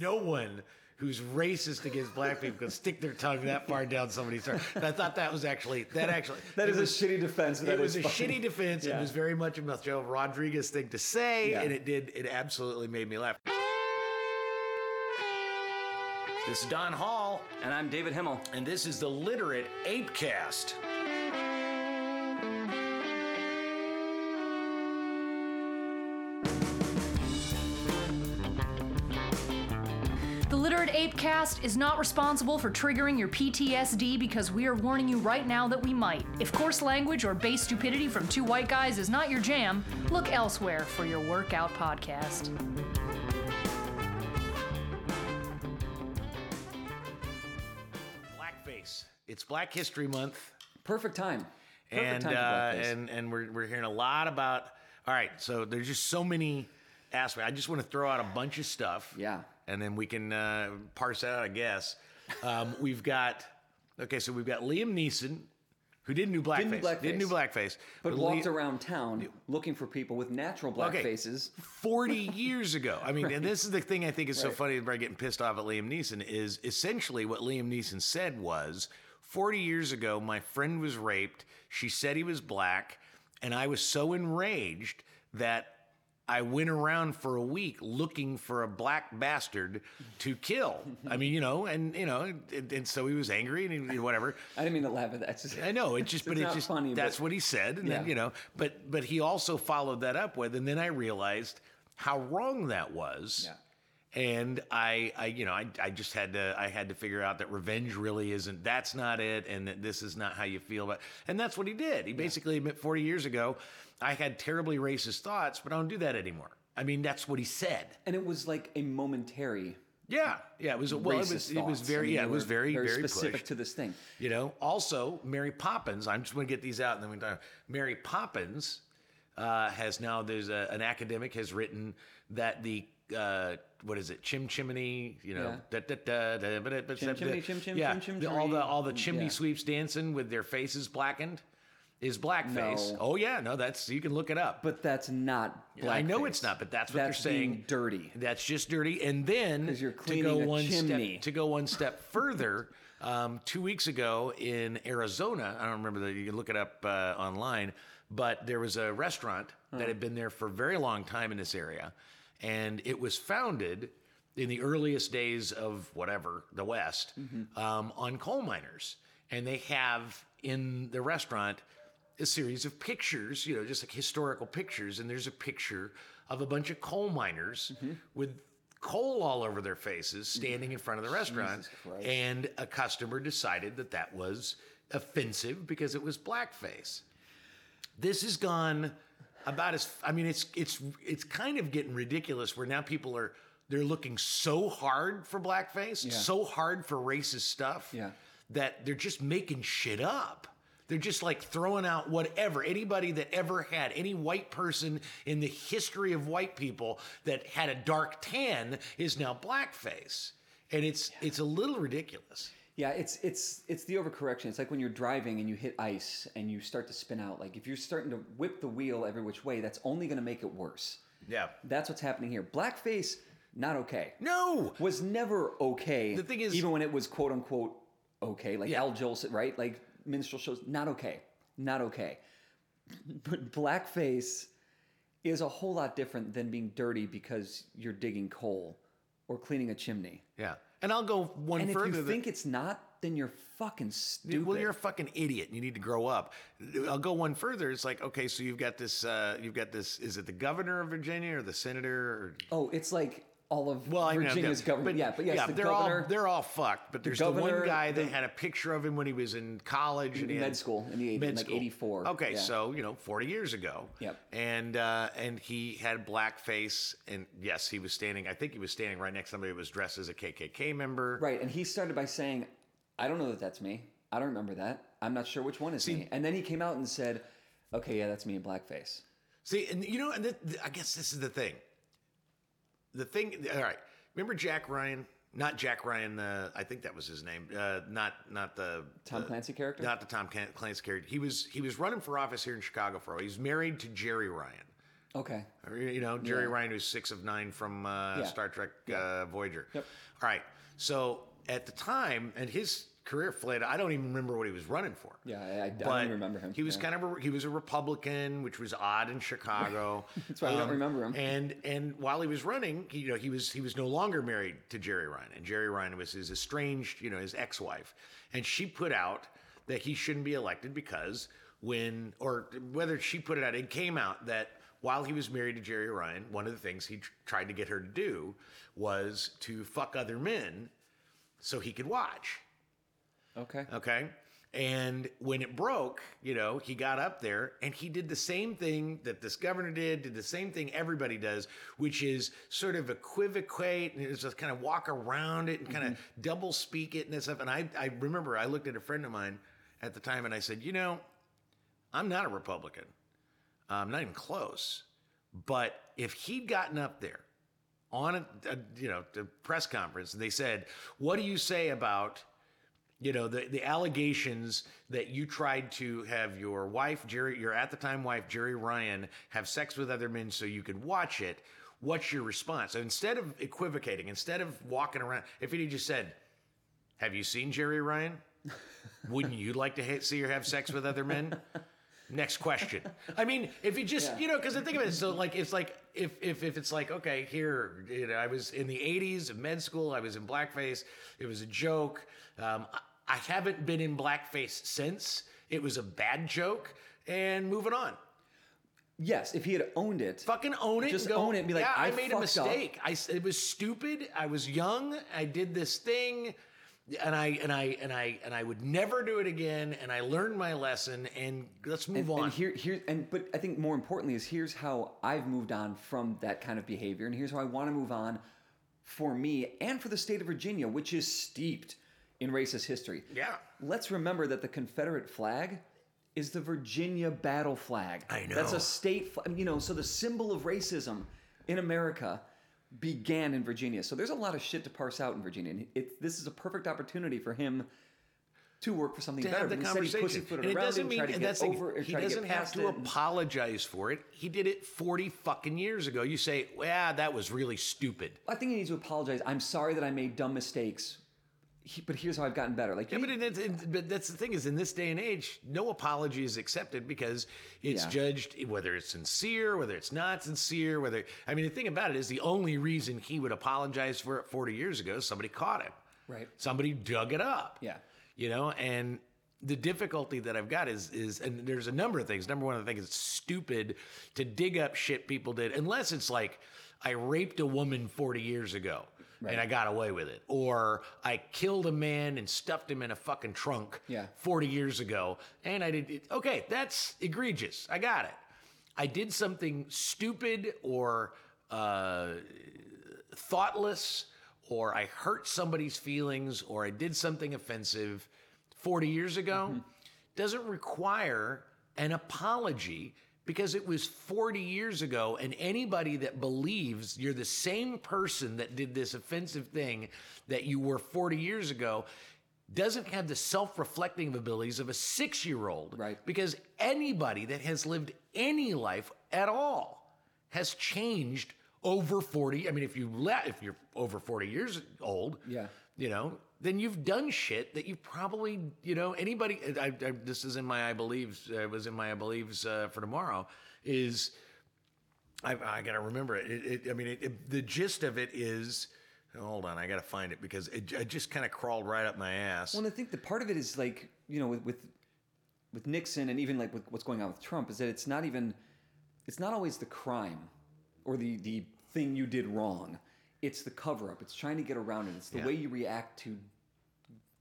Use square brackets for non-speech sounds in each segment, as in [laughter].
no one who's racist against black people can stick their tongue that far down somebody's throat. And I thought that was actually that actually that is was- a shitty defense. It That was a funny. shitty defense. Yeah. It was very much a Michelle Rodriguez thing to say, Yeah. and it did. It absolutely made me laugh. This is Don Hall, And I'm David Himmel. and this is the Literate Apecast. Literate is not responsible for triggering your PTSD because we are warning you right now that we might. If coarse language or base stupidity from two white guys is not your jam, look elsewhere for your workout podcast. Blackface. It's Black History Month. Perfect time. Perfect and time uh, blackface. and and we're we're hearing a lot about. All right, so there's just so many aspects. I just want to throw out a bunch of stuff. Yeah. And then we can uh, parse that out. I guess um, [laughs] we've got okay. So we've got Liam Neeson, who didn't do blackface. Didn't do blackface. Didn't do blackface, but Li- walked around town looking for people with natural black Okay. faces. 40 [laughs] years ago. I mean, and this is the thing I think is so funny about getting pissed off at Liam Neeson is essentially what Liam Neeson said was 40 years ago, my friend was raped. She said he was black, and I was so enraged that I went around for a week looking for a black bastard to kill. I mean, you know, and you know, and, and so he was angry and he, whatever. [laughs] I didn't mean to laugh at that. Just, I know it just, but it's just funny, That's but- what he said, and then you know, but but he also followed that up with, and then I realized how wrong that was. Yeah. And I, I, you know, I, I just had to, I had to figure out that revenge really isn't. That's not it, and that this is not how you feel about. And that's what he did. He basically admit 40 years ago, I had terribly racist thoughts, but I don't do that anymore. I mean, that's what he said. and it was like a momentary Yeah, yeah. It was well, it was, it was very, yeah, it was were very, very, specific pushed. to this thing. You know, also Mary Poppins. I'm just going to get these out, and then we talk. Mary Poppins uh, has now. There's a, an academic has written that the uh, what is it? Chim chimney. You know, Yeah. da, da, da, da, ba, Chim chimney, chim chim, yeah, chim chim all the chimney. all the chimney Yeah. sweeps dancing with their faces blackened is blackface. No. Oh yeah, no, that's you can look it up. But that's not black. I know it's not, but that's what That's they're saying. being dirty. That's just dirty. And then to go one chimney. step to go one step [laughs] further, um, two weeks ago in Arizona, I don't remember that. You can look it up uh, online, but there was a restaurant that had been there for a very long time in this area, and it was founded in the earliest days of whatever the West um, on coal miners, and they have in the restaurant a series of pictures, you know, just like historical pictures. And there's a picture of a bunch of coal miners mm-hmm. with coal all over their faces standing in front of the restaurant. And a customer decided that that was offensive because it was blackface. This has gone about as I mean it's it's it's kind of getting ridiculous where now people are they're looking so hard for blackface, Yeah. so hard for racist stuff Yeah. that they're just making shit up. They're just like throwing out whatever. Anybody that ever had any white person in the history of white people that had a dark tan is now blackface. And it's it's a little ridiculous. Yeah, it's it's it's the overcorrection. It's like when you're driving and you hit ice and you start to spin out. Like if you're starting to whip the wheel every which way, that's only going to make it worse. Yeah. That's what's happening here. Blackface, not okay. No. Was never okay. The thing is- even when it was quote unquote okay, like Yeah. Al Jolson, right? Like minstrel shows, not okay, not okay. But blackface is a whole lot different than being dirty because you're digging coal or cleaning a chimney. Yeah. And I'll go one further. And if you think it's not, then you're fucking stupid. Well, you're a fucking idiot. and You need to grow up. I'll go one further. It's like, okay, so you've got this. Uh, you've got this. Is it the governor of Virginia or the senator? Or, oh, it's like all of well, know, Virginia's yeah, government. yeah, but yes, the they're governor. all they're all fucked. But there's the, governor, one guy that the- had a picture of him when he was in college and he Med school in the 80s, med like 84, Okay, yeah. so you know, 40 years ago. Yep. And uh, and he had blackface, and yes, he was standing. I think he was standing right next to somebody who was dressed as a KKK member. Right, and he started by saying, "I don't know that that's me. I don't remember that. I'm not sure which one is me." And then he came out and said, "Okay, yeah, that's me in blackface." See, and you know, and th- th- I guess this is the thing. The thing, all right. Remember Jack Ryan? Not Jack Ryan. Uh, I think that was his name. Uh, not not the Tom the- Clancy character? Not the Tom Clancy character. He was he was running for office here in Chicago for a while. He was married to Jeri Ryan. Okay. You know, Jeri Yeah. Ryan, who's six of nine from uh, Yeah. Star Trek uh, Voyager. Yep. All right. So at the time, and his career fled, I don't even remember what he was running for. Yeah, I, I, I don't remember him. He was Yeah. kind of a, he was a Republican, which was odd in Chicago. [laughs] That's why we don't um, remember him. And and while he was running, he, you know, he was he was no longer married to Jeri Ryan, and Jeri Ryan was his estranged, you know, his ex-wife, and she put out that he shouldn't be elected because when or whether she put it out, it came out that while he was married to Jeri Ryan, one of the things he tr- tried to get her to do was to fuck other men so he could watch. Okay. Okay. And when it broke, you know, he got up there and he did the same thing that this governor did, did the same thing everybody does, which is sort of equivocate and just kind of walk around it and kind of mm-hmm. double speak it and this stuff. And I, I remember I looked at a friend of mine at the time and I said, you know, I'm not a Republican. I'm not even close. But if he'd gotten up there on a, a you know the press conference and they said, "What do you say about you know the the allegations that you tried to have your wife Jeri, your at the time wife Jeri Ryan, have sex with other men so you could watch it"? What's your response? So instead of equivocating, instead of walking around, if he just said, "Have you seen Jeri Ryan? Wouldn't you like to ha- see her have sex with other men?" Next question. I mean, if you just, Yeah. you know, because I think of it, so like it's like if if if it's like okay, here, you know, I was in the '80s in med school, I was in blackface, it was a joke. Um, I, haven't been in blackface since. It was a bad joke, and moving on. Yes, if he had owned it, Fucking own it. Just go, own it and be like, yeah, I, "I made a fucked up." mistake. I it was stupid. I was young. I did this thing, and I and I and I and I would never do it again. And I learned my lesson. And let's move and, on. and here, here, and but I think more importantly is here's how I've moved on from that kind of behavior, and here's how I want to move on for me and for the state of Virginia, which is steeped in racist history. Yeah. Let's remember that the Confederate flag is the Virginia battle flag. I know. That's a state, fl- you know. So the symbol of racism in America began in Virginia. So there's a lot of shit to parse out in Virginia. And it, this is a perfect opportunity for him to work for something to better. have the But instead he conversation. pussyfooted And it doesn't mean and that's over. he tried to doesn't have to it apologize for it. He did it 40 fucking years ago. You say, "Yeah, that was really stupid." I think he needs to apologize. I'm sorry that I made dumb mistakes, he, but here's how I've gotten better. Like, Yeah, but, it, it, but that's the thing is in this day and age, no apology is accepted because it's Yeah. judged whether it's sincere, whether it's not sincere, whether I mean the thing about it is the only reason he would apologize for it 40 years ago, is somebody caught him. Right. Somebody dug it up. Yeah. You know, and the difficulty that I've got is is and there's a number of things. Number one, I think it's stupid to dig up shit people did unless it's like I raped a woman 40 years ago. And I got away with it. Or I killed a man and stuffed him in a fucking trunk Yeah. 40 years ago. And I did it. Okay, that's egregious. I got it. I did something stupid or uh, thoughtless or I hurt somebody's feelings or I did something offensive 40 years ago doesn't require an apology because it was 40 years ago and anybody that believes you're the same person that did this offensive thing that you were 40 years ago doesn't have the self-reflecting abilities of a 6-year-old Right. because anybody that has lived any life at all has changed over 40 i mean if you let if you're over 40 years old Yeah. you know then you've done shit that you probably you know anybody I, I, this is in my i believes uh, was in my i believes uh, for tomorrow is i, I gotta remember it, it, it i mean it, it- the gist of it is hold on i gotta find it because it, it just kind of crawled right up my ass Well, and I think the part of it is like you know with with with Nixon and even like with what's going on with Trump is that it's not even it's not always the crime or the the thing you did wrong. It's the cover up. It's trying to get around it. It's the Yeah. way you react to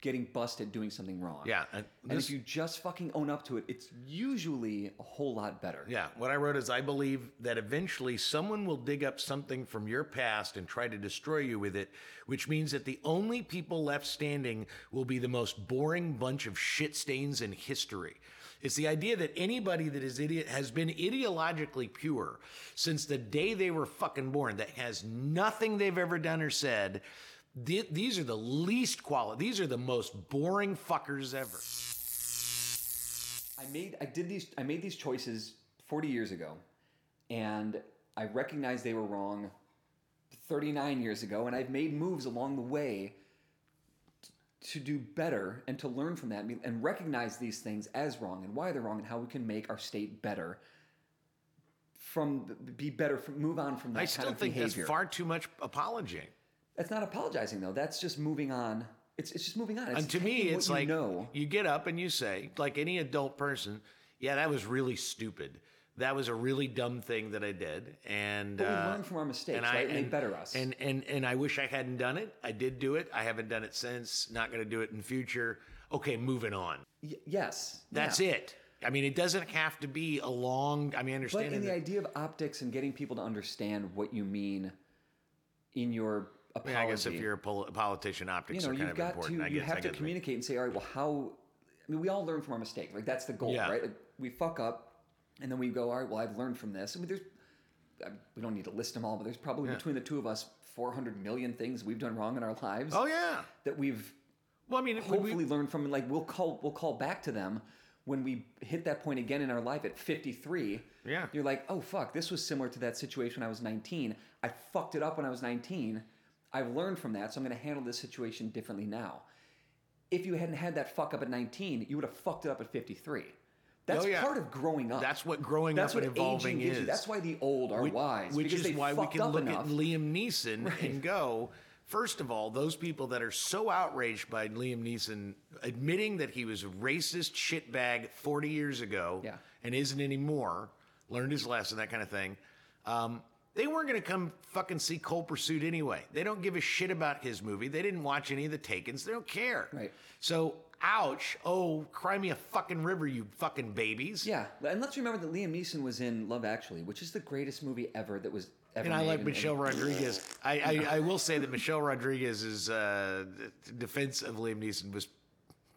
getting busted doing something wrong. yeah and And this- if you just fucking own up to it, it's usually a whole lot better. Yeah, what I wrote is I believe that eventually someone will dig up something from your past and try to destroy you with it, which means that the only people left standing will be the most boring bunch of shit stains in history. It's the idea that anybody that is idiot has been ideologically pure since the day they were fucking born that has nothing they've ever done or said. Th- These are the least quality. These are the most boring fuckers ever. I made I did these I made these choices 40 years ago and I recognized they were wrong 39 years ago, and I've made moves along the way t- to do better and to learn from that and recognize these things as wrong and why they're wrong and how we can make our state better. From be better, from, move on from that I kind still think behavior. that's far too much apology. That's not apologizing though. That's just moving on. It's, it's just moving on. It's And to me, it's you like know. you get up and you say, like any adult person, yeah, that was really stupid. That was a really dumb thing that I did, and But we uh, learn from our mistakes, and I- right? And they better us. And and and I wish I hadn't done it. I did do it. I haven't done it since. Not going to do it in future. Okay, moving on. Y- yes, That's yeah. it. I mean, it doesn't have to be a long. I mean, But understanding in the that- idea of optics and getting people to understand what you mean in your I, mean, I guess if you're a, pol- politician, optics you know, are kind of important. to I you have I to communicate and say, all right, well, how? I mean, we all learn from our mistakes. Like that's the goal, Yeah. right? Like, we fuck up, and then we go, all right, well, I've learned from this. I mean, there's we don't need to list them all, but there's probably between the two of us 400 million things we've done wrong in our lives Oh yeah. that we've Well, I mean, when we- hopefully learn from like we'll call we'll call back to them when we hit that point again in our life at 53 Yeah. you're like oh fuck this was similar to that situation when i was 19 i fucked it up when i was 19 i've learned from that so i'm going to handle this situation differently now if you hadn't had that fuck up at 19 you would have fucked it up at 53 that's Oh, yeah. part of growing up That's what growing that's up what and evolving gives you. is. that's why the old are Which- wise Which is why we can look enough. at Liam Neeson and go, first of all, those people that are so outraged by Liam Neeson admitting that he was a racist shitbag 40 years ago Yeah. and isn't anymore, learned his lesson, that kind of thing. Um, they weren't going to come fucking see Cold Pursuit anyway. They don't give a shit about his movie. They didn't watch any of the Takens. They don't care. Right. So, ouch. Oh, cry me a fucking river, you fucking babies. Yeah, and let's remember that Liam Neeson was in Love Actually, which is the greatest movie ever that was ever And I made. like and- Michelle and- Rodriguez. I, I, [laughs] I will say that Michelle Rodriguez's uh, defense of Liam Neeson was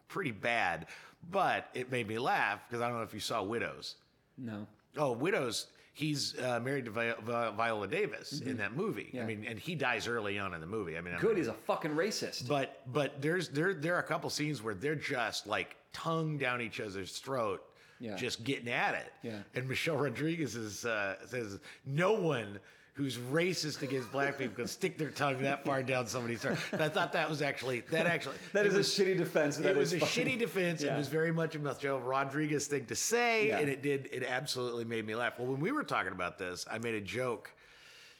pretty bad, but it made me laugh because I don't know if you saw Widows. No. Oh, Widows. He's uh, married to Vi- Vi- Viola Davis in that movie. I mean, and he dies early on in the movie. I mean, I'm Good, not- he's a fucking racist. but but there's there there are a couple scenes where they're just like tongue down each other's throat, Yeah. just getting at it. Yeah. And Michelle Rodriguez is, uh, says no one who's racist against black people can stick their tongue that far down somebody's throat. And I thought that was actually that actually that is was- a shitty defense. It that was a fucking- shitty defense. Yeah. It was very much a Michelle Rodriguez thing to say, Yeah. and it did. It absolutely made me laugh. Well, when we were talking about this, I made a joke.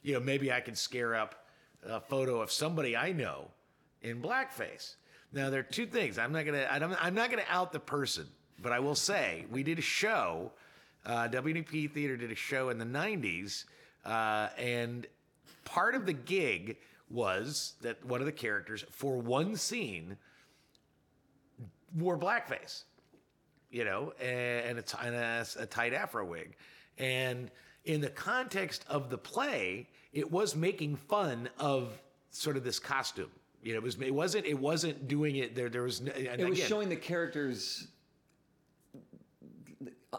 You know, maybe I could scare up a photo of somebody I know in blackface. Now, there are two things. I'm not gonna. I don't, I'm not gonna out the person, but I will say we did a show. Uh, WNEP Theater did a show in the '90s, uh, and part of the gig was that one of the characters for one scene wore blackface, you know, and, a, and a, a tight afro wig. And in the context of the play, it was making fun of sort of this costume. You know, it was it wasn't it wasn't doing it there. There was n- and It was again, showing the characters uh,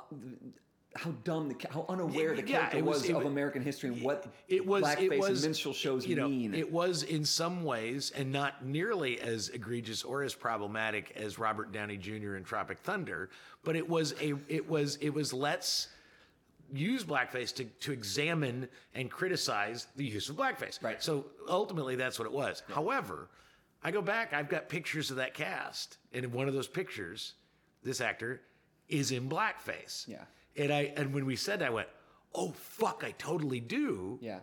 how dumb, the, how unaware the Yeah, character it was- was, of American history and what it was blackface it was and minstrel shows you know, mean. It was in some ways, and not nearly as egregious or as problematic as Robert Downey Jr. in Tropic Thunder, but it was a it was it was let's use blackface to, to examine and criticize the use of blackface. Right. So ultimately, that's what it was. However, I go back. I've got pictures of that cast, and in one of those pictures, this actor is in blackface. Yeah. And I and when we said that, I went, "Oh fuck, I totally do." yeah.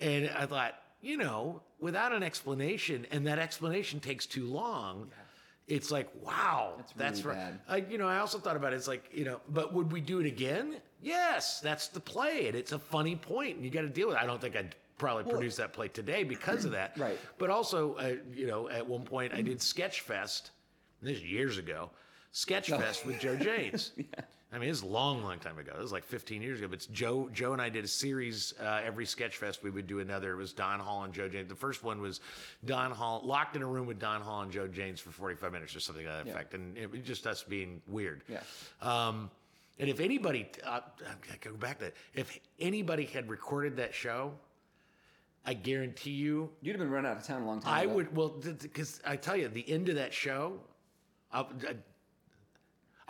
And I thought, you know, without an explanation, and that explanation takes too long. Yeah. It's like, wow, That's that's, really right. bad. I, you know, I also thought about it. It's like, you know, but would we do it again? Yes, that's the play, and it's a funny point, and you got to deal with it. I don't think I'd probably produce that play today because of that. [clears throat] Right. But also, uh, you know, at one point I did [clears throat] Sketchfest. This is years ago. Sketchfest with Joe James. [laughs] I mean, it's a long, long time ago. It was like 15 years ago. But it's Joe, Joe and I did a series. Uh, every Sketchfest, we would do another. It was Don Hall and Joe James. The first one was Don Hall locked in a room with Don Hall and Joe James for 45 minutes or something like that Yeah. effect, and it was just us being weird. Yeah. Um, and if anybody, uh, I go back to that. If anybody had recorded that show, I guarantee you, You'd have been run out of town a long time I ago. would. Well, because I tell you, the end of that show, I,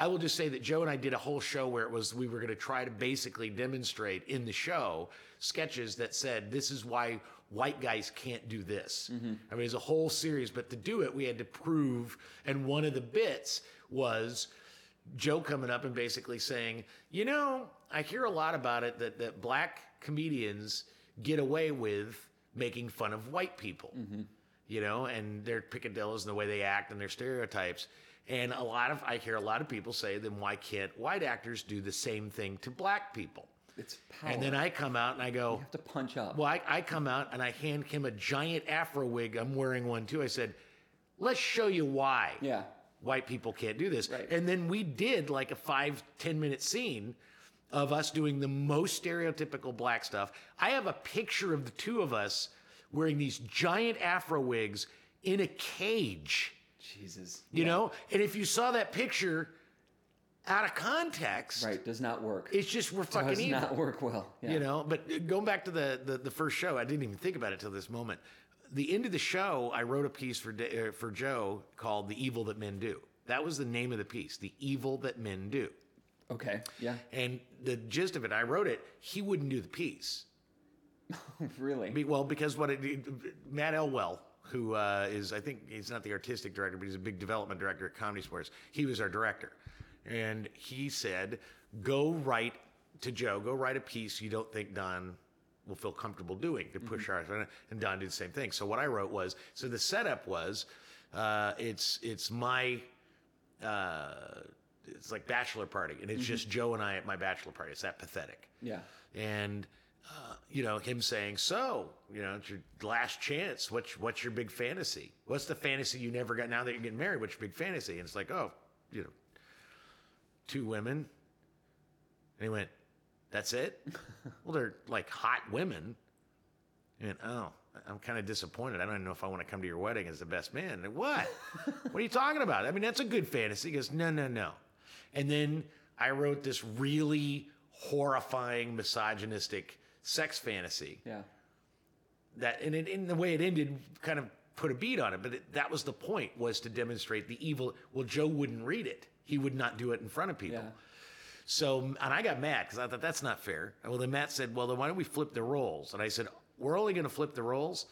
I, will just say that Joe and I did a whole show where it was we were going to try to basically demonstrate in the show sketches that said this is why white guys can't do this. Mm-hmm. I mean, it's a whole series, but to do it, we had to prove. And one of the bits was Joe coming up and basically saying, you know, I hear a lot about it that that black comedians get away with making fun of white people mm-hmm. You know, and their picadillos and the way they act and their stereotypes. And a lot of I hear a lot of people say, then why can't white actors do the same thing to black people? It's power. And then I come out and I go, you have to punch up. well, I, I come out and I hand him a giant afro wig. I'm wearing one too. I said, let's show you why yeah. white people can't do this. Right. And then we did like a five, 10 minute scene of us doing the most stereotypical black stuff. I have a picture of the two of us wearing these giant afro wigs in a cage, Jesus. you know? And if you saw that picture out of context, Right. Does not work. it's just we're fucking does evil. not work well. Yeah. You know, but going back to the, the the first show, I didn't even think about it till this moment. The end of the show, I wrote a piece for uh, for Joe called "The Evil That Men Do." That was the name of the piece, "The Evil That Men Do." Okay. Yeah. And the gist of it, I wrote it. He wouldn't do the piece. [laughs] really. Be- Well, because what it, Matt Elwell, who uh, is, I think he's not the artistic director, but he's a big development director at ComedySportz. He was our director, and he said, "Go write to Joe. Go write a piece you don't think Don will feel comfortable doing to push ours." And Don did the same thing. So what I wrote was, so the setup was, uh, it's it's my. Uh, it's like bachelor party, and it's just Joe and I at my bachelor party. It's that pathetic Yeah. and uh, you know him saying, "So, you know, it's your last chance. What's what's your big fantasy? What's the fantasy you never got? Now that you're getting married, what's your big fantasy?" And it's like, "Oh, you know, two women." And he went, "That's it? [laughs] well, they're like hot women." And oh, I'm kind of disappointed. I don't even know if I want to come to your wedding as the best man. And what? [laughs] what are you talking about? I mean, that's a good fantasy. He goes, no, no, no. And then I wrote this really horrifying, misogynistic sex fantasy Yeah. that, and it, in the way it ended, kind of put a beat on it. But it, that was the point, was to demonstrate the evil. Well, Joe wouldn't read it. He would not do it in front of people. Yeah. So, and I got mad because I thought that's not fair. Well, then Matt said, well, then why don't we flip the roles? And I said, we're only going to flip the roles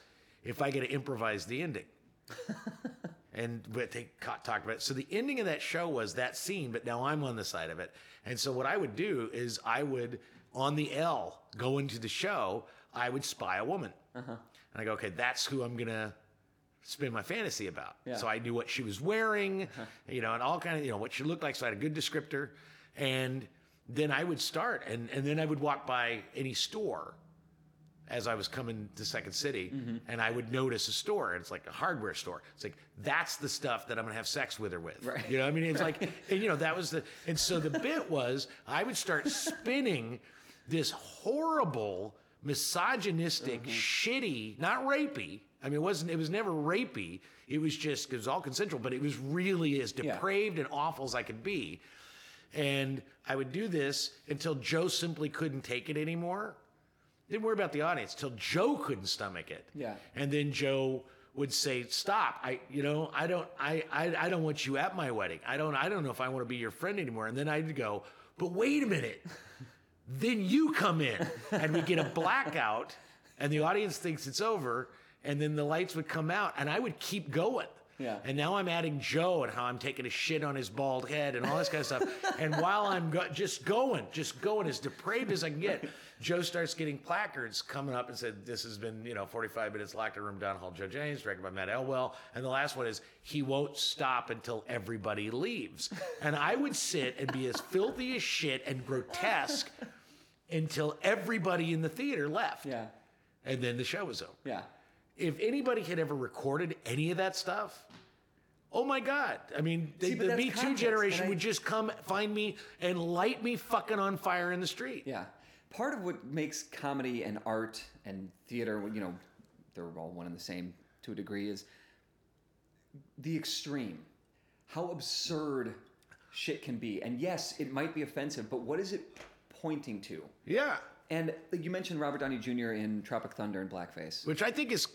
if I get to improvise the ending. [laughs] and but they ca- talked about it. So the ending of that show was that scene, but now I'm on the side of it. And so what I would do is I would, on the L, going to the show, I would spy a woman. Uh-huh. And I go, okay, that's who I'm going to spin my fantasy about. Yeah. So I knew what she was wearing, uh-huh. you know, and all kind of, you know, what she looked like. So I had a good descriptor. And then I would start, and, and then I would walk by any store as I was coming to Second City, mm-hmm. and I would notice a store, and it's like a hardware store. It's like that's the stuff that I'm gonna have sex with her with. Right. You know, I mean, it's like, [laughs] and you know, that was the, and so the bit was I would start spinning this horrible, misogynistic, mm-hmm. shitty, not rapey. I mean, it wasn't. It was never rapey. It was just it was all consensual, but it was really as Yeah. depraved and awful as I could be. And I would do this until Joe simply couldn't take it anymore. Didn't worry about the audience till Joe couldn't stomach it. Yeah. And then Joe would say, "Stop! I, you know, I don't, I, I, I don't want you at my wedding. I don't, I don't know if I want to be your friend anymore." And then I'd go, "But wait a minute." Then you come in, and we get a blackout, and the audience thinks it's over, and then the lights would come out, and I would keep going. Yeah. And now I'm adding Joe and how I'm taking a shit on his bald head and all this kind of stuff. and while I'm go- just going, just going as depraved as I can get, Joe starts getting placards coming up and said, "This has been, you know, 45 minutes locker room Don Hall. Joe James, directed by Matt Elwell." And the last one is, "He won't stop until everybody leaves." And I would sit and be as filthy as shit and grotesque until everybody in the theater left. Yeah. And then the show was over Yeah. if anybody had ever recorded any of that stuff, oh my God. I mean, the, See, but the Me Too generation I- would just come find me and light me fucking on fire in the street. Yeah. Part of what makes comedy and art and theater, you know, they're all one and the same to a degree, is the extreme. How absurd shit can be. And yes, it might be offensive, but what is it pointing to? Yeah. And you mentioned Robert Downey Jr. in Tropic Thunder and Blackface. Which I think is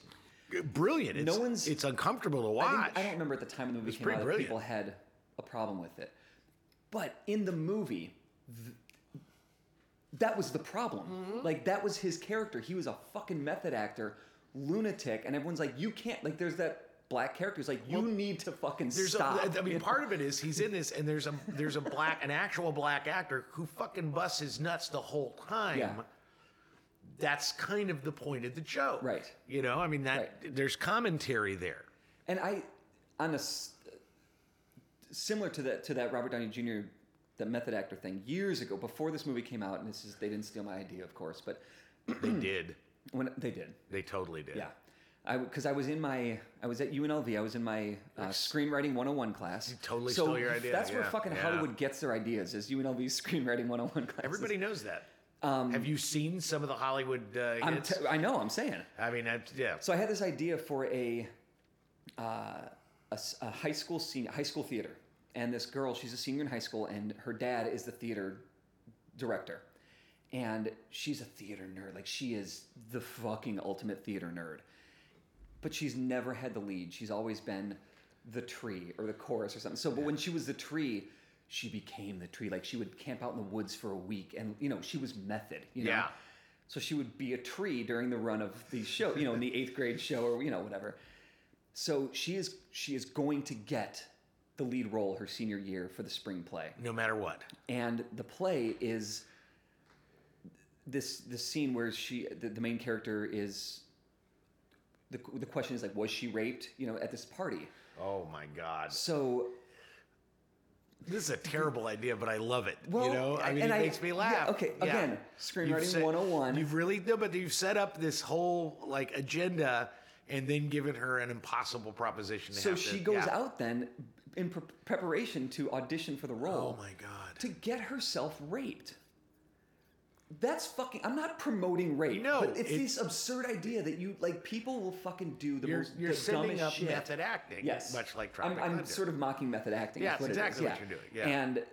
brilliant. It's, No one's- it's uncomfortable to watch. I, think, I don't remember at the time the movie It's came out brilliant. people had a problem with it. But in the movie, th- that was the problem. Mm-hmm. Like that was his character. He was a fucking method actor, lunatic, and everyone's like, you can't. Like there's that black character. who's like, you need to fucking stop. a, I mean, part of it is he's in this, and there's a there's a black, an actual black actor who fucking busts his nuts the whole time. Yeah. That's kind of the point of the joke, Right. You know, I mean that there's commentary there. And I, on a similar to that to that Robert Downey Jr. that method actor thing years ago, before this movie came out, and this is they didn't steal my idea, of course, but They did, [clears throat] when they did, they totally did. yeah. I because I was in my I was at UNLV. I was in my uh, screenwriting 101 class. You totally so stole your idea, That's where yeah, fucking yeah. Hollywood gets their ideas. Is UNLV's [laughs] screenwriting 101 class. Everybody knows that. Have you seen some of the Hollywood uh, I'm t- I know. I'm saying. I mean, I, yeah. So I had this idea for a, uh, a, a high school senior, high school theater, and this girl, she's a senior in high school, and her dad is the theater director, and she's a theater nerd. Like she is the fucking ultimate theater nerd, but she's never had the lead. She's always been the tree or the chorus or something. So, but when she was the tree. She became the tree. Like she would camp out in the woods for a week, and you know she was method. You know? Yeah. So she would be a tree during the run of the show, you know, in the [laughs] eighth grade show or you know whatever. So she is she is going to get the lead role her senior year for the spring play, no matter what. and the play is this this scene where she the, the main character is. The, the question is like, was she raped? You know, at this party. Oh my God, So this is a terrible idea, but I love it. Well, you know, I mean, it I- makes me yeah, laugh. okay, again, screenwriting You've set- 101. You've really no, but you've set up this whole like agenda, and then given her an impossible proposition. To so she to, goes yeah. out then in pre- preparation to audition for the role. Oh my God. to get herself raped. That's fucking. I'm not promoting rape. No, but it's it- this absurd idea that you like. People will fucking do the You're, most. you're the dumbest up shit. method acting, Yes, much like I'm, I'm sort of mocking method acting. Yeah, what it's exactly what you're doing, yeah. and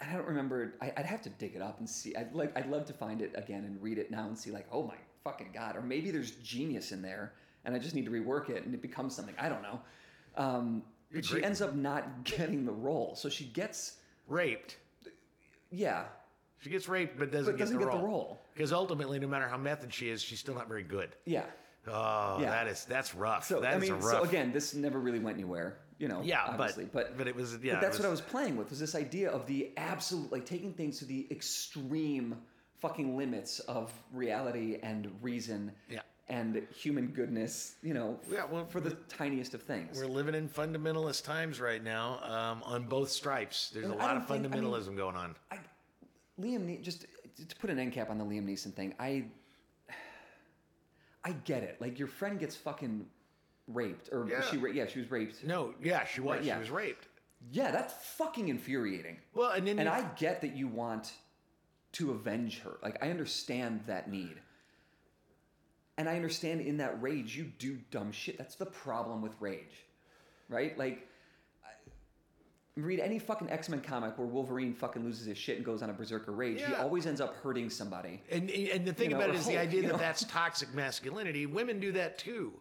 I don't remember. I, I'd have to dig it up and see. I'd like. I'd love to find it again and read it now and see like, oh my fucking god, or maybe there's genius in there, and I just need to rework it and it becomes something. I don't know. Um, but she ends up not [laughs] getting the role, so she gets. raped. Yeah, She gets raped, but doesn't, But doesn't get, the, get role. Because ultimately, no matter how method she is, she's still not very good. yeah. Oh, Yeah. that is that's rough. So That I mean, a rough. so again, this never really went anywhere, you know. Yeah, obviously, but but it was- yeah, But that's what I was- was playing with was this idea of the absolute, like taking things to the extreme fucking limits of reality and reason. Yeah. And human goodness, you know, Yeah, well, for the tiniest of things. We're living in fundamentalist times right now um, on both stripes. There's a And lot of think- I mean- fundamentalism going on. I, Liam, Ne- just to put an end cap on the Liam Neeson thing, I, I get it. Like your friend gets fucking raped, or Yeah. she, ra- yeah, she was raped. No, yeah, she was. Right, yeah. She was raped. Yeah, that's fucking infuriating. Well, and then And I get that you want to avenge her. Like I understand that need. And I understand in that rage you do dumb shit. That's the problem with rage. Right? Like read any fucking X-Men comic where Wolverine fucking loses his shit and goes on a berserker rage. Yeah. He always ends up hurting somebody. and and the thing you about or it is the idea that know? that's [laughs] toxic masculinity. Women do that too.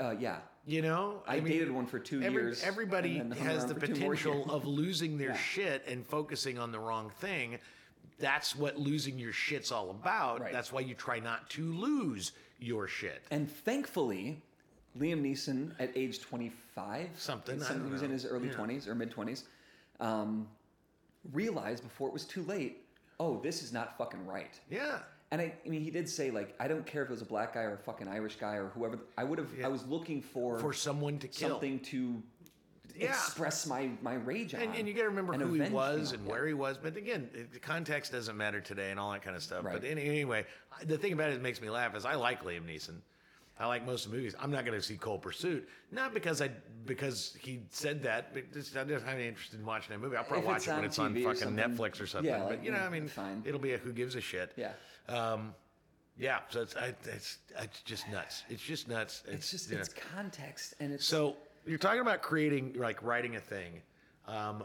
Uh, yeah. You know, I dated one for two every- years, Everybody and then hung has the for two more potential of losing their Yeah. shit and focusing on the wrong thing. That's what losing your shit's all about. Right. That's why you try not to lose your shit. And thankfully, Liam Neeson at age 25, Something, I he was in his early Yeah. 20s or mid 20s, um, realized before it was too late, oh, this is not fucking right. Yeah. And I, I mean, he did say like, I don't care if it was a black guy or a fucking Irish guy or whoever. I would have. I was looking for For someone to kill. something to Yeah. express my my rage on. And, and you got to remember and who he was know, and yeah. where he was. But again, it- the context doesn't matter today and all that kind of stuff. Right. But anyway, the thing about it that makes me laugh is I like Liam Neeson. I like most of the movies. I'm not going to see Cold Pursuit, not because I because he said that. But just, I'm just not interested in watching that movie. I'll probably watch it when it's on TV or fucking Netflix or something. yeah, but like, you know, I mean, fine. it'll be a who gives a shit. Yeah. Um, yeah. So it's I, it's it's just nuts. It's just nuts. It's just you know. it's context and it's So you're talking about creating, like writing a thing. Um,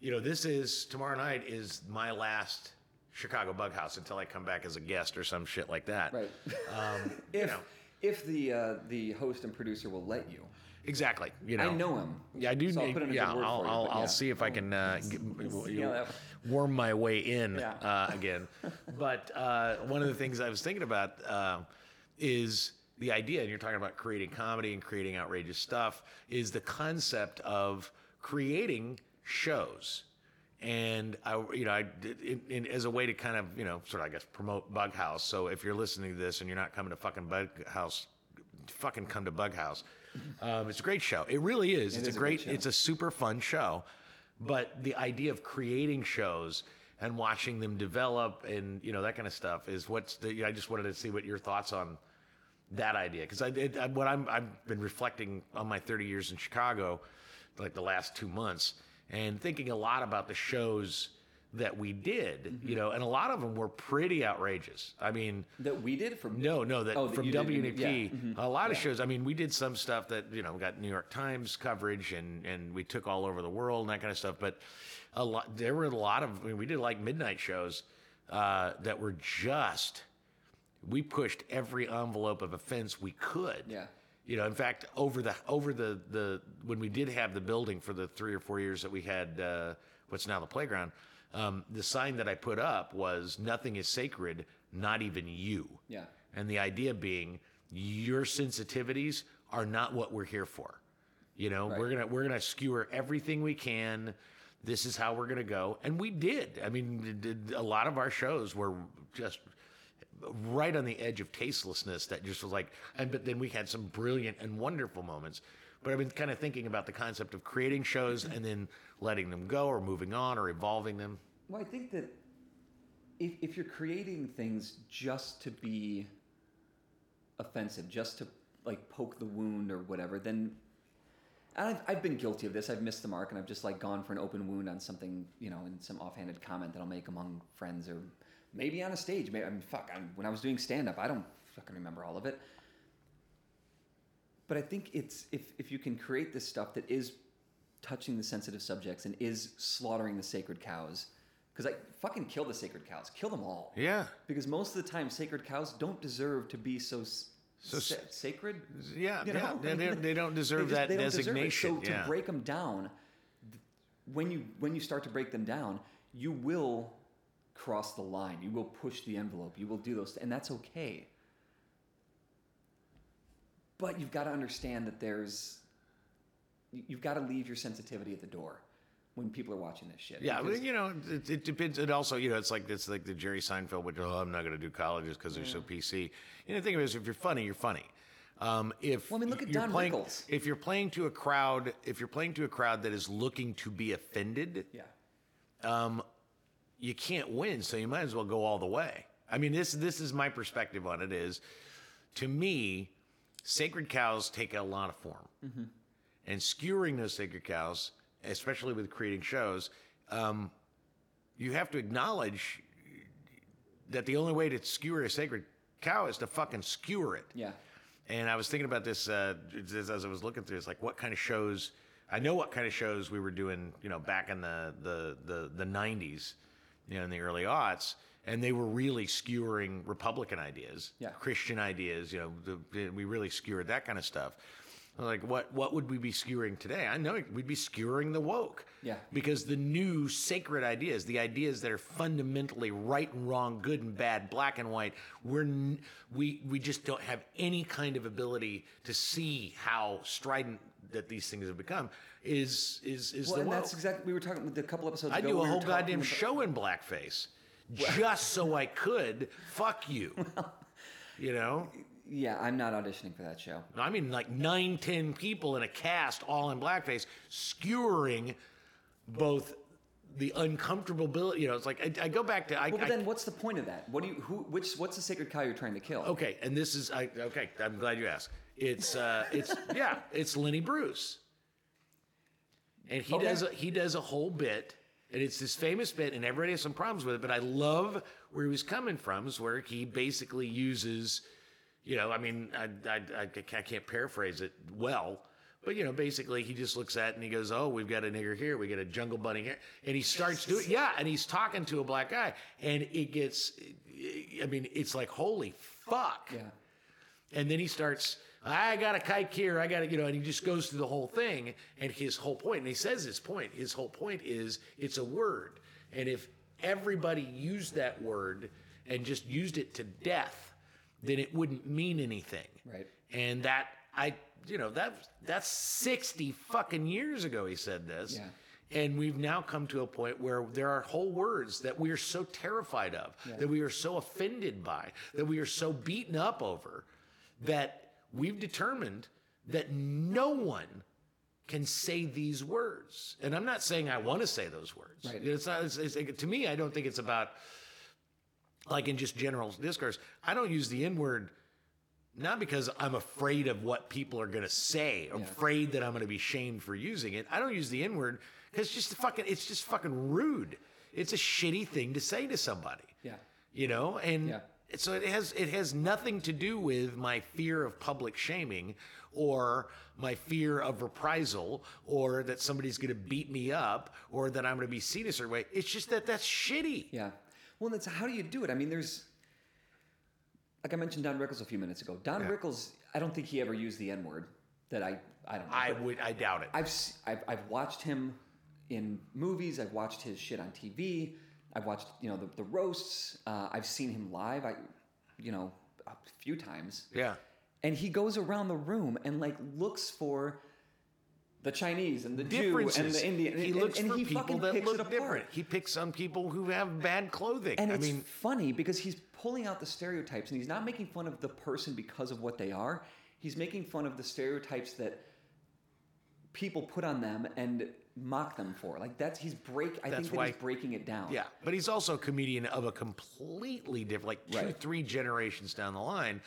you know, this is tomorrow night is my last Chicago Bug House until I come back as a guest or some shit like that. right. Um, you know, if the uh, the host and producer will let you. exactly. You know, I know him. Yeah, I do. So I'll put in a yeah, good word I'll, for I'll, but I'll yeah. see if I can uh, [laughs] get, see how that- worm my way in Yeah. uh, again. [laughs] but uh, one of the things I was thinking about uh, is the idea, and you're talking about creating comedy and creating outrageous stuff, is the concept of creating shows. And I, you know, I did in, in, as a way to kind of, you know, sort of, I guess, promote Bug House. So if you're listening to this and you're not coming to fucking Bug House, fucking come to Bug House. Um, it's a great show. It really is. it's is a great. it's a super fun show. But the idea of creating shows and watching them develop and you know that kind of stuff is what's the. I just wanted to see what your thoughts on that idea because I did I, what I'm I've been reflecting on my 30 years in Chicago, like the last two months, and thinking a lot about the shows that we did, Mm-hmm. you know, and a lot of them were pretty outrageous. I mean, That we did from no, no, that Oh, that from WNEP, yeah, mhm, a lot of shows. I mean, we did some stuff that you know got New York Times coverage, and and we took all over the world and that kind of stuff. But a lot, there were a lot of. I mean, we did like midnight shows uh, that were just. We pushed every envelope of offense we could. Yeah. You know, in fact, over the over the the when we did have the building for the three or four years that we had uh, what's now the playground, um, the sign that I put up was "Nothing is sacred, not even you." Yeah. And the idea being, your sensitivities are not what we're here for. You know, we're gonna we're gonna skewer everything we can. This is how we're gonna go, and we did. I mean, a lot of our shows were just right on the edge of tastelessness. That just was like, and but then we had some brilliant and wonderful moments. But I've been kind of thinking about the concept of creating shows and then letting them go, or moving on, or evolving them. Well, I think that if, if you're creating things just to be offensive, just to like poke the wound or whatever, then and I've, I've been guilty of this. I've missed the mark and I've just like gone for an open wound on something, you know, in some offhanded comment that I'll make among friends or maybe on a stage. Maybe I mean, fuck. I'm, when I was doing stand up, I don't fucking remember all of it. But I think it's if if you can create this stuff that is touching the sensitive subjects and is slaughtering the sacred cows, because I fucking kill the sacred cows, kill them all. Yeah. Because most of the time, sacred cows don't deserve to be so. So sa- sacred. Yeah, You yeah. know? They, they, they don't deserve They just- that don't deserve designation. So yeah. to break them down, when you when you start to break them down, you will cross the line. You will push the envelope. You will do those, and that's okay. But you've got to understand that there's you- you've got to leave your sensitivity at the door when people are watching this shit. Yeah, because- you know, it, it depends. It also, you know, it's like it's like the Jerry Seinfeld, which oh, I'm not going to do colleges because they're so PC. You know, the thing is, if you're funny, you're funny. Um, if Well, I mean, look at Don playing, Rickles. if you're playing to a crowd, if you're playing to a crowd that is looking to be offended, yeah. You can't win, so you might as well go all the way. I mean, this this is my perspective on it. Is to me, sacred cows take a lot of form, and skewering those sacred cows, especially with creating shows, um, you have to acknowledge that the only way to skewer a sacred cow is to fucking skewer it. Yeah. And I was thinking about this uh, as as I was looking through. It's like what kind of shows. I know what kind of shows we were doing, you know, back in the the the, the '90s, you know, in the early aughts, and they were really skewering Republican ideas, Yeah. Christian ideas. You know, the, the- we really skewered that kind of stuff. Like what what would we be skewering today? I know we'd be skewering the woke. Yeah. Because the new sacred ideas, the ideas that are fundamentally right and wrong, good and bad, black and white, we're n- we we just don't have any kind of ability to see how strident that these things have become. Is is is Well, the and woke? that's exactly we were talking with a couple episodes I ago. do a we whole goddamn about- show in blackface, just so I could fuck you. [laughs] You know. Yeah, I'm not auditioning for that show. No, I mean, like nine, ten people in a cast, all in blackface, skewering both the uncomfortability. You know, it's like I, I go back to I, Well, but I- then what's the point of that? What do you who which what's the sacred cow you're trying to kill? okay, and this is I okay. I'm glad you asked. It's uh, it's [laughs] yeah, it's Lenny Bruce, and he Okay. does a, he does a whole bit. And it's this famous bit, and everybody has some problems with it. But I love where he was coming from, is where he basically uses, you know, I mean, I, I, I, I can't paraphrase it well, but you know, basically he just looks at it and he goes, "Oh, we've got a nigger here, we got a jungle bunny here," and he starts doing, yeah, and he's talking to a black guy, and it gets, I mean, it's like holy fuck, Yeah. and then he starts I got a kike here. I got to, you know, and he just goes through the whole thing. And his whole point, and he says his point, his whole point is it's a word. And if everybody used that word and just used it to death, then it wouldn't mean anything. Right. And that, I, you know, that that's 60 fucking years ago he said this. Yeah. And we've now come to a point where there are whole words that we are so terrified of, that we are so offended by, that we are so beaten up over, that we've determined that no one can say these words. And I'm not saying I want to say those words. Right. It's not. It's, it's, to me, I don't think it's about like in just general discourse. I don't use the N word not because I'm afraid of what people are going to say, I'm Yeah. afraid that I'm going to be shamed for using it. I don't use the N word because it's just fucking, it's just fucking rude. It's a shitty thing to say to somebody. Yeah. You know, and Yeah. so it has it has nothing to do with my fear of public shaming or my fear of reprisal or that somebody's going to beat me up or that I'm going to be seen a certain way. It's just that that's shitty. Yeah. Well, that's how do you do it? I mean, there's like I mentioned Don Rickles a few minutes ago. Don Yeah. Rickles, I don't think he ever used the N word. That I I don't know. I would I doubt it. I've, I've I've watched him in movies. I've watched his shit on TV. I've watched you know the, the roasts. Uh, I've seen him live. I you know a few times. yeah. And he goes around the room and like looks for the Chinese and the Jew and the Indian. He and, looks and for he people that look apart. different. He picks on people who have bad clothing. And I it's mean, funny because he's pulling out the stereotypes and he's not making fun of the person because of what they are. He's making fun of the stereotypes that people put on them and mock them for. Like that's he's break I That's think that why- he's breaking it down. yeah, but he's also a comedian of a completely different, like two, Right. three generations down the line.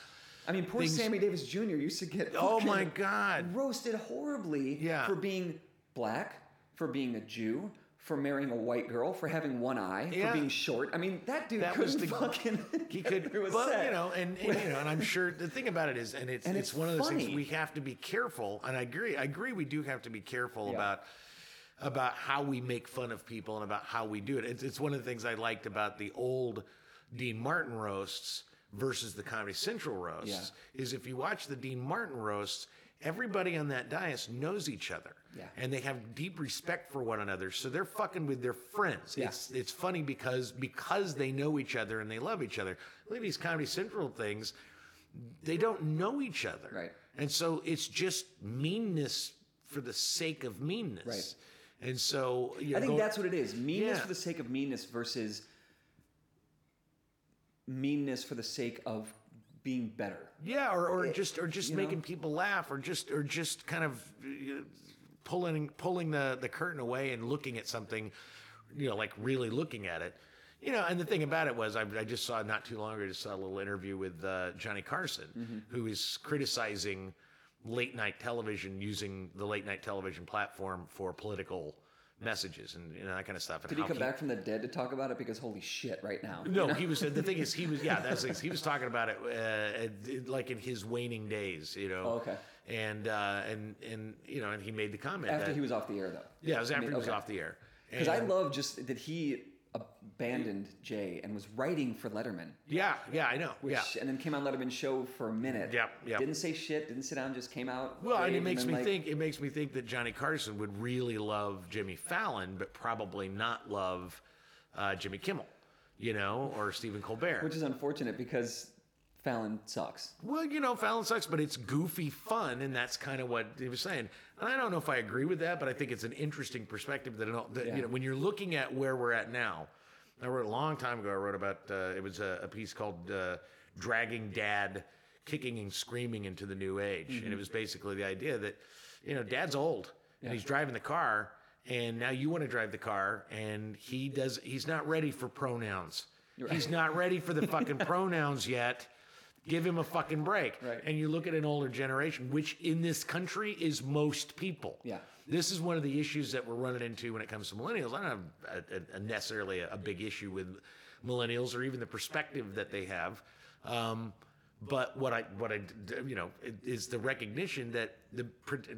I mean poor Things- Sammy Davis Jr. used to get Oh my God. roasted horribly Yeah. for being black, for being a Jew, for marrying a white girl, for having one eye, Yeah. for being short. I mean that dude That was the [laughs] fucking [laughs] he could, but set. you know, and, and you know, and I'm sure the thing about it is, and it's And it's, it's one of those things we have to be careful, and I agree, I agree, we do have to be careful Yeah. about about how we make fun of people and about how we do it. It's, it's one of the things I liked about the old Dean Martin roasts versus the Comedy Central roasts is if you watch the Dean Martin roasts, everybody on that dais knows each other. Yeah. And they have deep respect for one another. So they're fucking with their friends. Yeah. It's it's funny because because they know each other and they love each other. Look at these Comedy Central things, they don't know each other. Right. And so it's just meanness for the sake of meanness. Right. And so you I think go- that's what it is. Meanness Yeah. for the sake of meanness versus meanness for the sake of being better. Yeah, or, or just or just you know? making people laugh, or just or just kind of uh, pulling pulling the the curtain away and looking at something, you know, like really looking at it. You know, and the thing about it was, I, I just saw not too long ago, I just saw a little interview with uh, Johnny Carson, Mm-hmm. who is criticizing late night television using the late night television platform for political messages and you know, that kind of stuff. And Did he come he- back from the dead to talk about it? Because holy shit, right now. no, he was. The thing is, he was. Yeah, that's. [laughs] He was talking about it, uh, like in his waning days, you know. Oh, okay. And uh, and and you know, and he made the comment After that, he was off the air, though. Yeah, it was after mean, he was okay. off the air. Because I love just that he abandoned Jay and was writing for Letterman. Yeah, yeah, I know. Which, yeah. And then came on Letterman show for a minute. Yeah, yeah. Didn't say shit. Didn't sit down. Just came out. Well, and it makes then, me like, think. It makes me think that Johnny Carson would really love Jimmy Fallon, but probably not love uh, Jimmy Kimmel, you know, or Stephen Colbert. Which is unfortunate because Fallon sucks. Well, you know, Fallon sucks, but it's goofy fun, and that's kind of what he was saying. And I don't know if I agree with that, but I think it's an interesting perspective that, that Yeah. you know, when you're looking at where we're at now. I wrote a long time ago. I wrote about uh, it was a, a piece called uh, "Dragging Dad, Kicking and Screaming into the New Age," and it was basically the idea that, you know, Dad's old and he's driving the car, and now you want to drive the car, and he does. He's not ready for pronouns. He's not ready for the fucking [laughs] pronouns yet. Give him a fucking break. Right. And you look at an older generation, which in this country is most people. Yeah. This is one of the issues that we're running into when it comes to millennials. I don't have a, a, necessarily a, a big issue with millennials or even the perspective that they have. Um, but what I what I you know is the recognition that the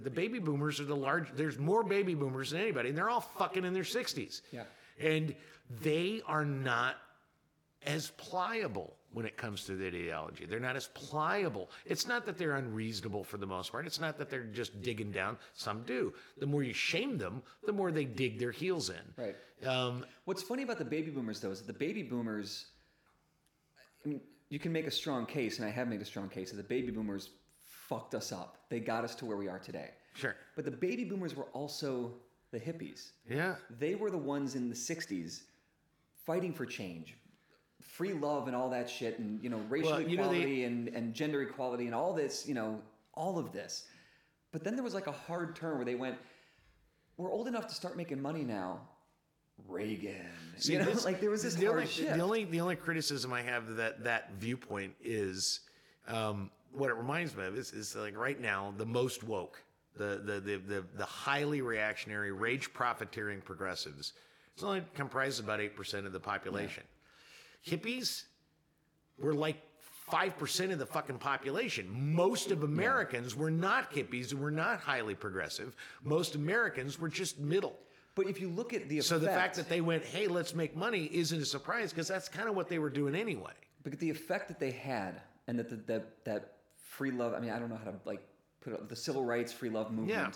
the baby boomers are the large. There's more baby boomers than anybody, and they're all fucking in their 60s. Yeah. And they are not as pliable. When it comes to the ideology. They're not as pliable. It's not that they're unreasonable for the most part. It's not that they're just digging down. Some do. The more you shame them, the more they dig their heels in. Right. Um, What's funny about the baby boomers, though, is that the baby boomers, I mean, you can make a strong case, and I have made a strong case, that the baby boomers fucked us up. They got us to where we are today. sure. But the baby boomers were also the hippies. Yeah. They were the ones in the 60s fighting for change, free love and all that shit, and, you know, racial Well, you know, equality they- and, and gender equality and all this, you know, all of this. But then there was like a hard turn where they went, we're old enough to start making money now. Reagan. See, you know, this- [laughs] like there was this the hard only, shift. The only the only criticism I have that that viewpoint is um, what it reminds me of is, is like right now the most woke, the the the the, the highly reactionary, rage profiteering progressives. It's only comprised about eight percent of the population. Hippies were like. 5% of the fucking population. Most of Americans were not hippies and were not highly progressive. Most Americans were just middle. but if you look at the effect, So the fact that they went, hey, let's make money isn't a surprise because that's kind of what they were doing anyway. but the effect that they had and that the, that that free love, I mean, I don't know how to like put it, the civil rights free love movement. Yeah.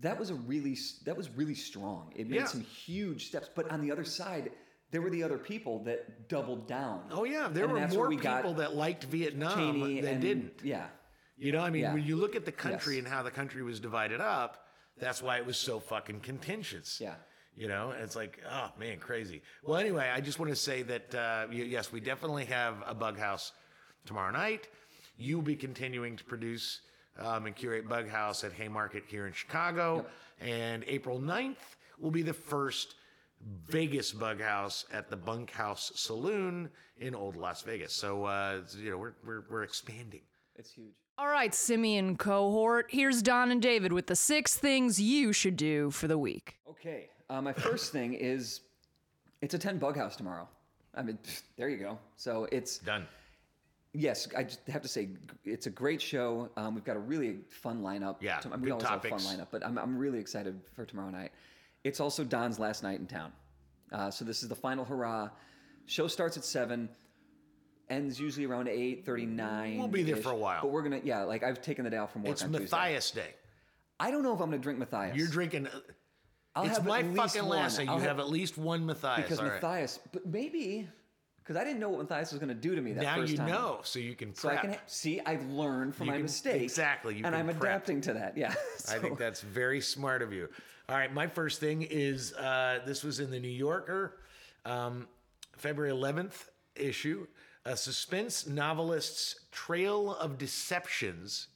That was a really that was really strong. It made Yeah. some huge steps, but on the other side, there were the other people that doubled down. Oh yeah, there And were more we people that liked Vietnam Cheney than and- didn't. Yeah, You know, I mean, Yeah. when you look at the country Yes. and how the country was divided up, that's why it was so fucking contentious. Yeah. You know, and it's like, oh man, crazy. Well, anyway, I just want to say that uh, yes, we definitely have a bug house tomorrow night. You'll be continuing to produce um, and curate Bug House at Haymarket here in Chicago, and April 9th will be the first Vegas Bug House at the Bunkhouse Saloon in Old Las Vegas. So uh, you know, we're we're, we're expanding. it's huge. All right, Simian cohort, here's Don and David with the six things you should do for the week. Okay, uh, my first thing is it's a ten bug house tomorrow. I mean, there you go. So it's Done. Yes, I just have to say it's a great show. Um, we've got a really fun lineup. Yeah, To- I mean, we good always topics. have a fun lineup, but I'm, I'm really excited for tomorrow night. It's also Don's last night in town, uh, so this is the final hurrah. Show starts at seven, ends usually around eight thirty nine. We'll be there for a while. but we're gonna yeah. Like I've taken the day off from work. It's on Tuesday. Matthias Day. I don't know if I'm gonna drink Matthias. You're drinking. uh, I'll it's have my at least fucking one. last. You I'll have, at least one Matthias. because All right. Matthias, but maybe because I didn't know what Matthias was gonna do to me that now first you time. know, so you can So I prep. can see I've learned from You my can- mistakes. exactly, you and I'm prep. adapting to that. Yeah. [laughs] I think that's very smart of you. All right, my first thing is uh, this was in the New Yorker, um, February 11th issue. A suspense novelist's Trail of Deceptions.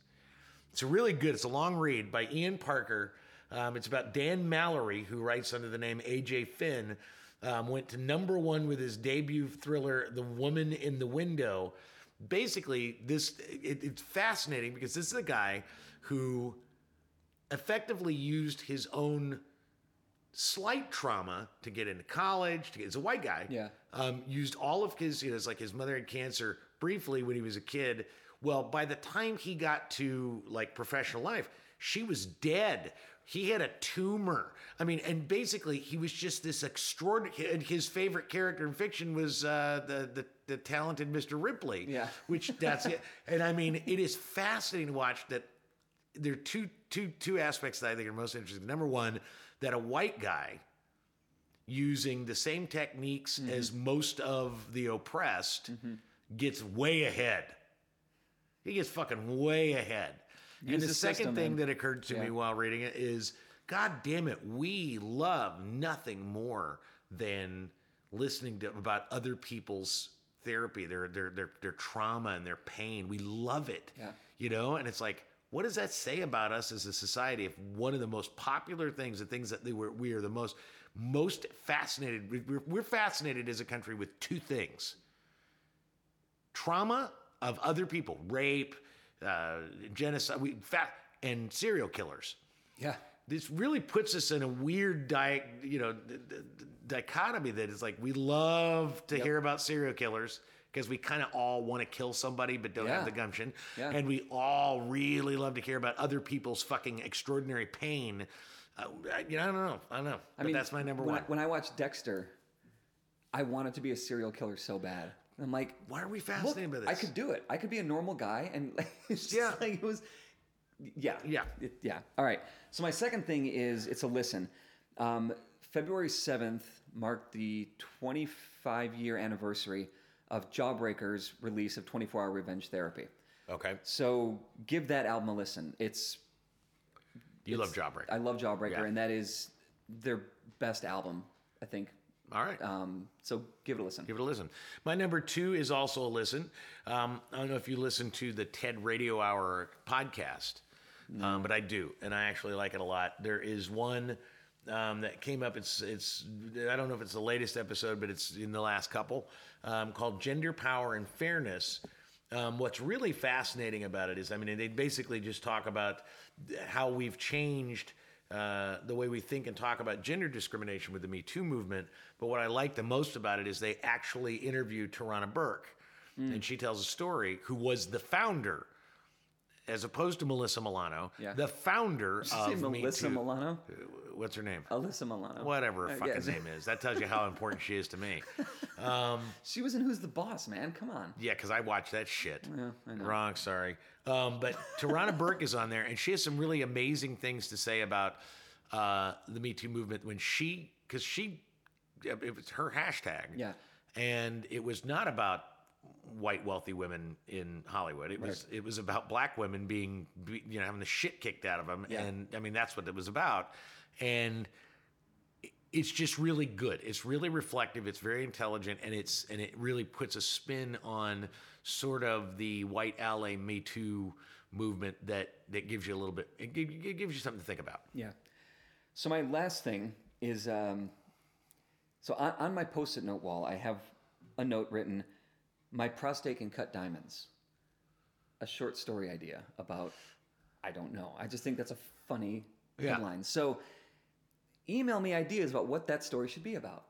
It's really good. It's a long read by Ian Parker. Um, it's about Dan Mallory, who writes under the name AJ Finn. Um, went to number one with his debut thriller, The Woman in the Window. Basically, this it, it's fascinating because this is a guy who effectively used his own slight trauma to get into college. To get, he's a white guy. Yeah. Um, used all of his, you know, it's like his mother had cancer briefly when he was a kid. Well, by the time he got to like professional life, she was dead. He had a tumor. I mean, and basically, he was just this extraordinary. And his favorite character in fiction was uh, the, the the talented Mr. Ripley. Yeah. Which that's it. And I mean, it is fascinating to watch that there are two two two aspects that I think are most interesting. Number one, that a white guy using the same techniques Mm-hmm. as most of the oppressed gets way ahead. He gets fucking way ahead. and the, the second system, thing man. that occurred to me while reading it is, God damn it, we love nothing more than listening to about other people's therapy, their their their their trauma and their pain. We love it. Yeah. You know, and it's like, what does that say about us as a society if one of the most popular things, the things that were, we are the most most fascinated, we- we're, we're fascinated as a country with two things: trauma of other people, rape, uh, genocide, we, fa- and serial killers. yeah. This really puts us in a weird di- you know, d- d- dichotomy that is like we love to hear about serial killers because we kind of all want to kill somebody but don't have the gumption. Yeah. And we all really love to hear about other people's fucking extraordinary pain. Uh, I, you know, I don't know. I don't know. I but mean, that's my number when one. I, when I watched Dexter, I wanted to be a serial killer so bad. And I'm like, Why are we fascinated by this? I could do it. I could be a normal guy, and [laughs] it's just Yeah. like it was, yeah, Yeah. It- yeah. All right. So my second thing is it's a listen. Um, February seventh marked the 25 year anniversary of Jawbreaker's release of 24 Hour Revenge Therapy. Okay. So give that album a listen. It's You love Jawbreaker. I love Jawbreaker, Yeah. and that is their best album, I think. All right. Um, so give it a listen. Give it a listen. My number two is also a listen. Um, I don't know if you listen to the TED Radio Hour podcast, um, but I do, and I actually like it a lot. There is one um, that came up. It's it's I don't know if it's the latest episode, but it's in the last couple um, called "Gender Power and Fairness." Um, what's really fascinating about it is, I mean, they basically just talk about how we've changed uh, the way we think and talk about gender discrimination with the Me Too movement. But what I like the most about it is they actually interview Tarana Burke, and she tells a story who was the founder, as opposed to Melissa Milano, Yeah. the founder Did you say of Me Melissa Too. Milano? What's her name? Alyssa Milano. Whatever her Uh, fucking name is. That tells you how important she is to me. [laughs] She was in Who's the Boss, man. Come on. Yeah, because I watch that shit. Yeah. Wrong, sorry. Um, but Tarana Burke is on there, and she has some really amazing things to say about uh, the Me Too movement when she, because she, it was her hashtag. Yeah. And it was not about white wealthy women in Hollywood. It was it was about black women being, you know, having the shit kicked out of them, Yeah. and I mean that's what it was about, and it's just really good. It's really reflective. It's very intelligent, and it's and it really puts a spin on sort of the white ally Me Too movement that that gives you a little bit. It, it gives you something to think about. Yeah. So my last thing is, um, so on, on my post-it note wall, I have a note written, "My prostate can cut diamonds." A short story idea about, I don't know. I just think that's a funny Yeah. headline. So, email me ideas about what that story should be about.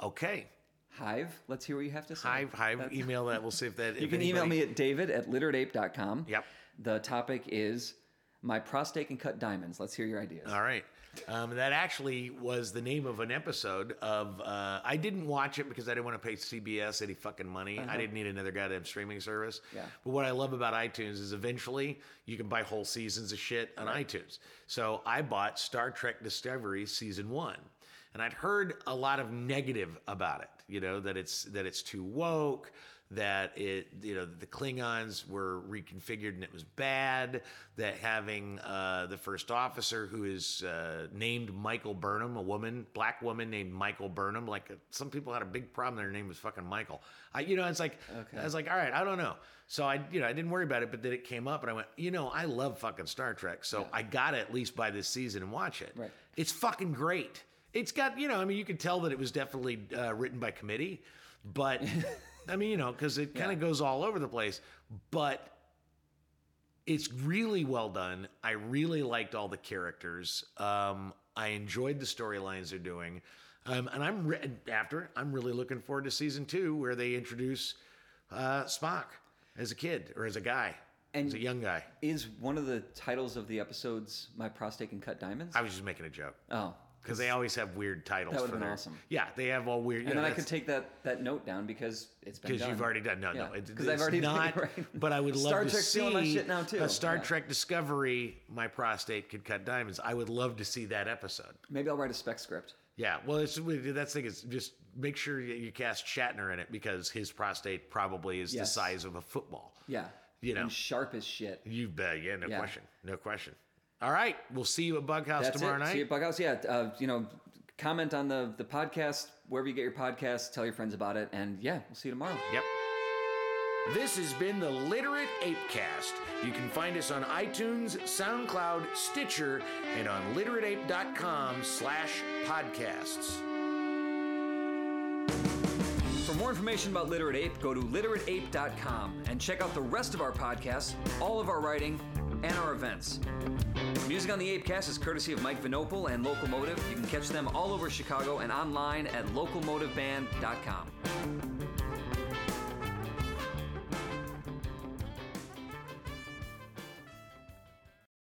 Okay, Hive, let's hear what you have to say. Hive, Hive, That's- email that. We'll see if that. [laughs] You if can email me at david at literateape.com. Yep. The topic is my prostate can cut diamonds. Let's hear your ideas. All right. Um, that actually was the name of an episode of. Uh, I didn't watch it because I didn't want to pay CBS any fucking money. I didn't need another goddamn streaming service. Uh-huh. Yeah. But what I love about iTunes is eventually you can buy whole seasons of shit on iTunes. So I bought Star Trek Discovery season one, and I'd heard a lot of negative about it. You know that it's that it's too woke. That it, you know, the Klingons were reconfigured and it was bad. That having uh, the first officer, who is uh, named Michael Burnham, a woman, black woman named Michael Burnham, like uh, some people had a big problem. Their name was fucking Michael. I, you know, it's like okay. I was like, all right, I don't know. So I, you know, I didn't worry about it, but then it came up, and I went, you know, I love fucking Star Trek, so I gotta at least buy this season and watch it. Right. It's fucking great. It's got, you know, I mean, you could tell that it was definitely uh, written by committee, but [laughs] I mean, you know, because it kind of goes all over the place, but it's really well done. I really liked all the characters. Um, I enjoyed the storylines they're doing. Um, and I'm re- after I'm really looking forward to season two where they introduce uh, Spock as a kid or as a guy, And- as a young guy. Is one of the titles of the episodes "My Prostate Can Cut Diamonds"? I was just making a joke oh, because they always have weird titles. That would've for been their- awesome. Yeah, they have all weird. and then I could take that that note down because it's been because you've already done no no Yeah, it- I've already done not it, [laughs] right. but I would love Star to Trek's see my shit now, too. a Star Yeah. Trek Discovery my prostate could cut diamonds I would love to see that episode Maybe I'll write a spec script. yeah well it's that's the thing is just make sure you cast Shatner in it because his prostate probably is the size of a football Yeah, You know. and sharp as shit. you bet yeah no Yeah. question no question all right we'll see you at Bughouse That's tomorrow it. night See you at Bughouse. Yeah, uh, you know, comment on the the podcast wherever you get your podcast, Tell your friends about it, and yeah, we'll see you tomorrow. Yep. This has been the Literate Apecast. You can find us on iTunes, SoundCloud, Stitcher, and on literateape.com slash podcasts. For more information about Literate Ape, go to literateape.com and check out the rest of our podcasts, all of our writing, and our events. Music on the Apecast is courtesy of Mike Vinopal and Locomotive. You can catch them all over Chicago and online at locomotiveband.com.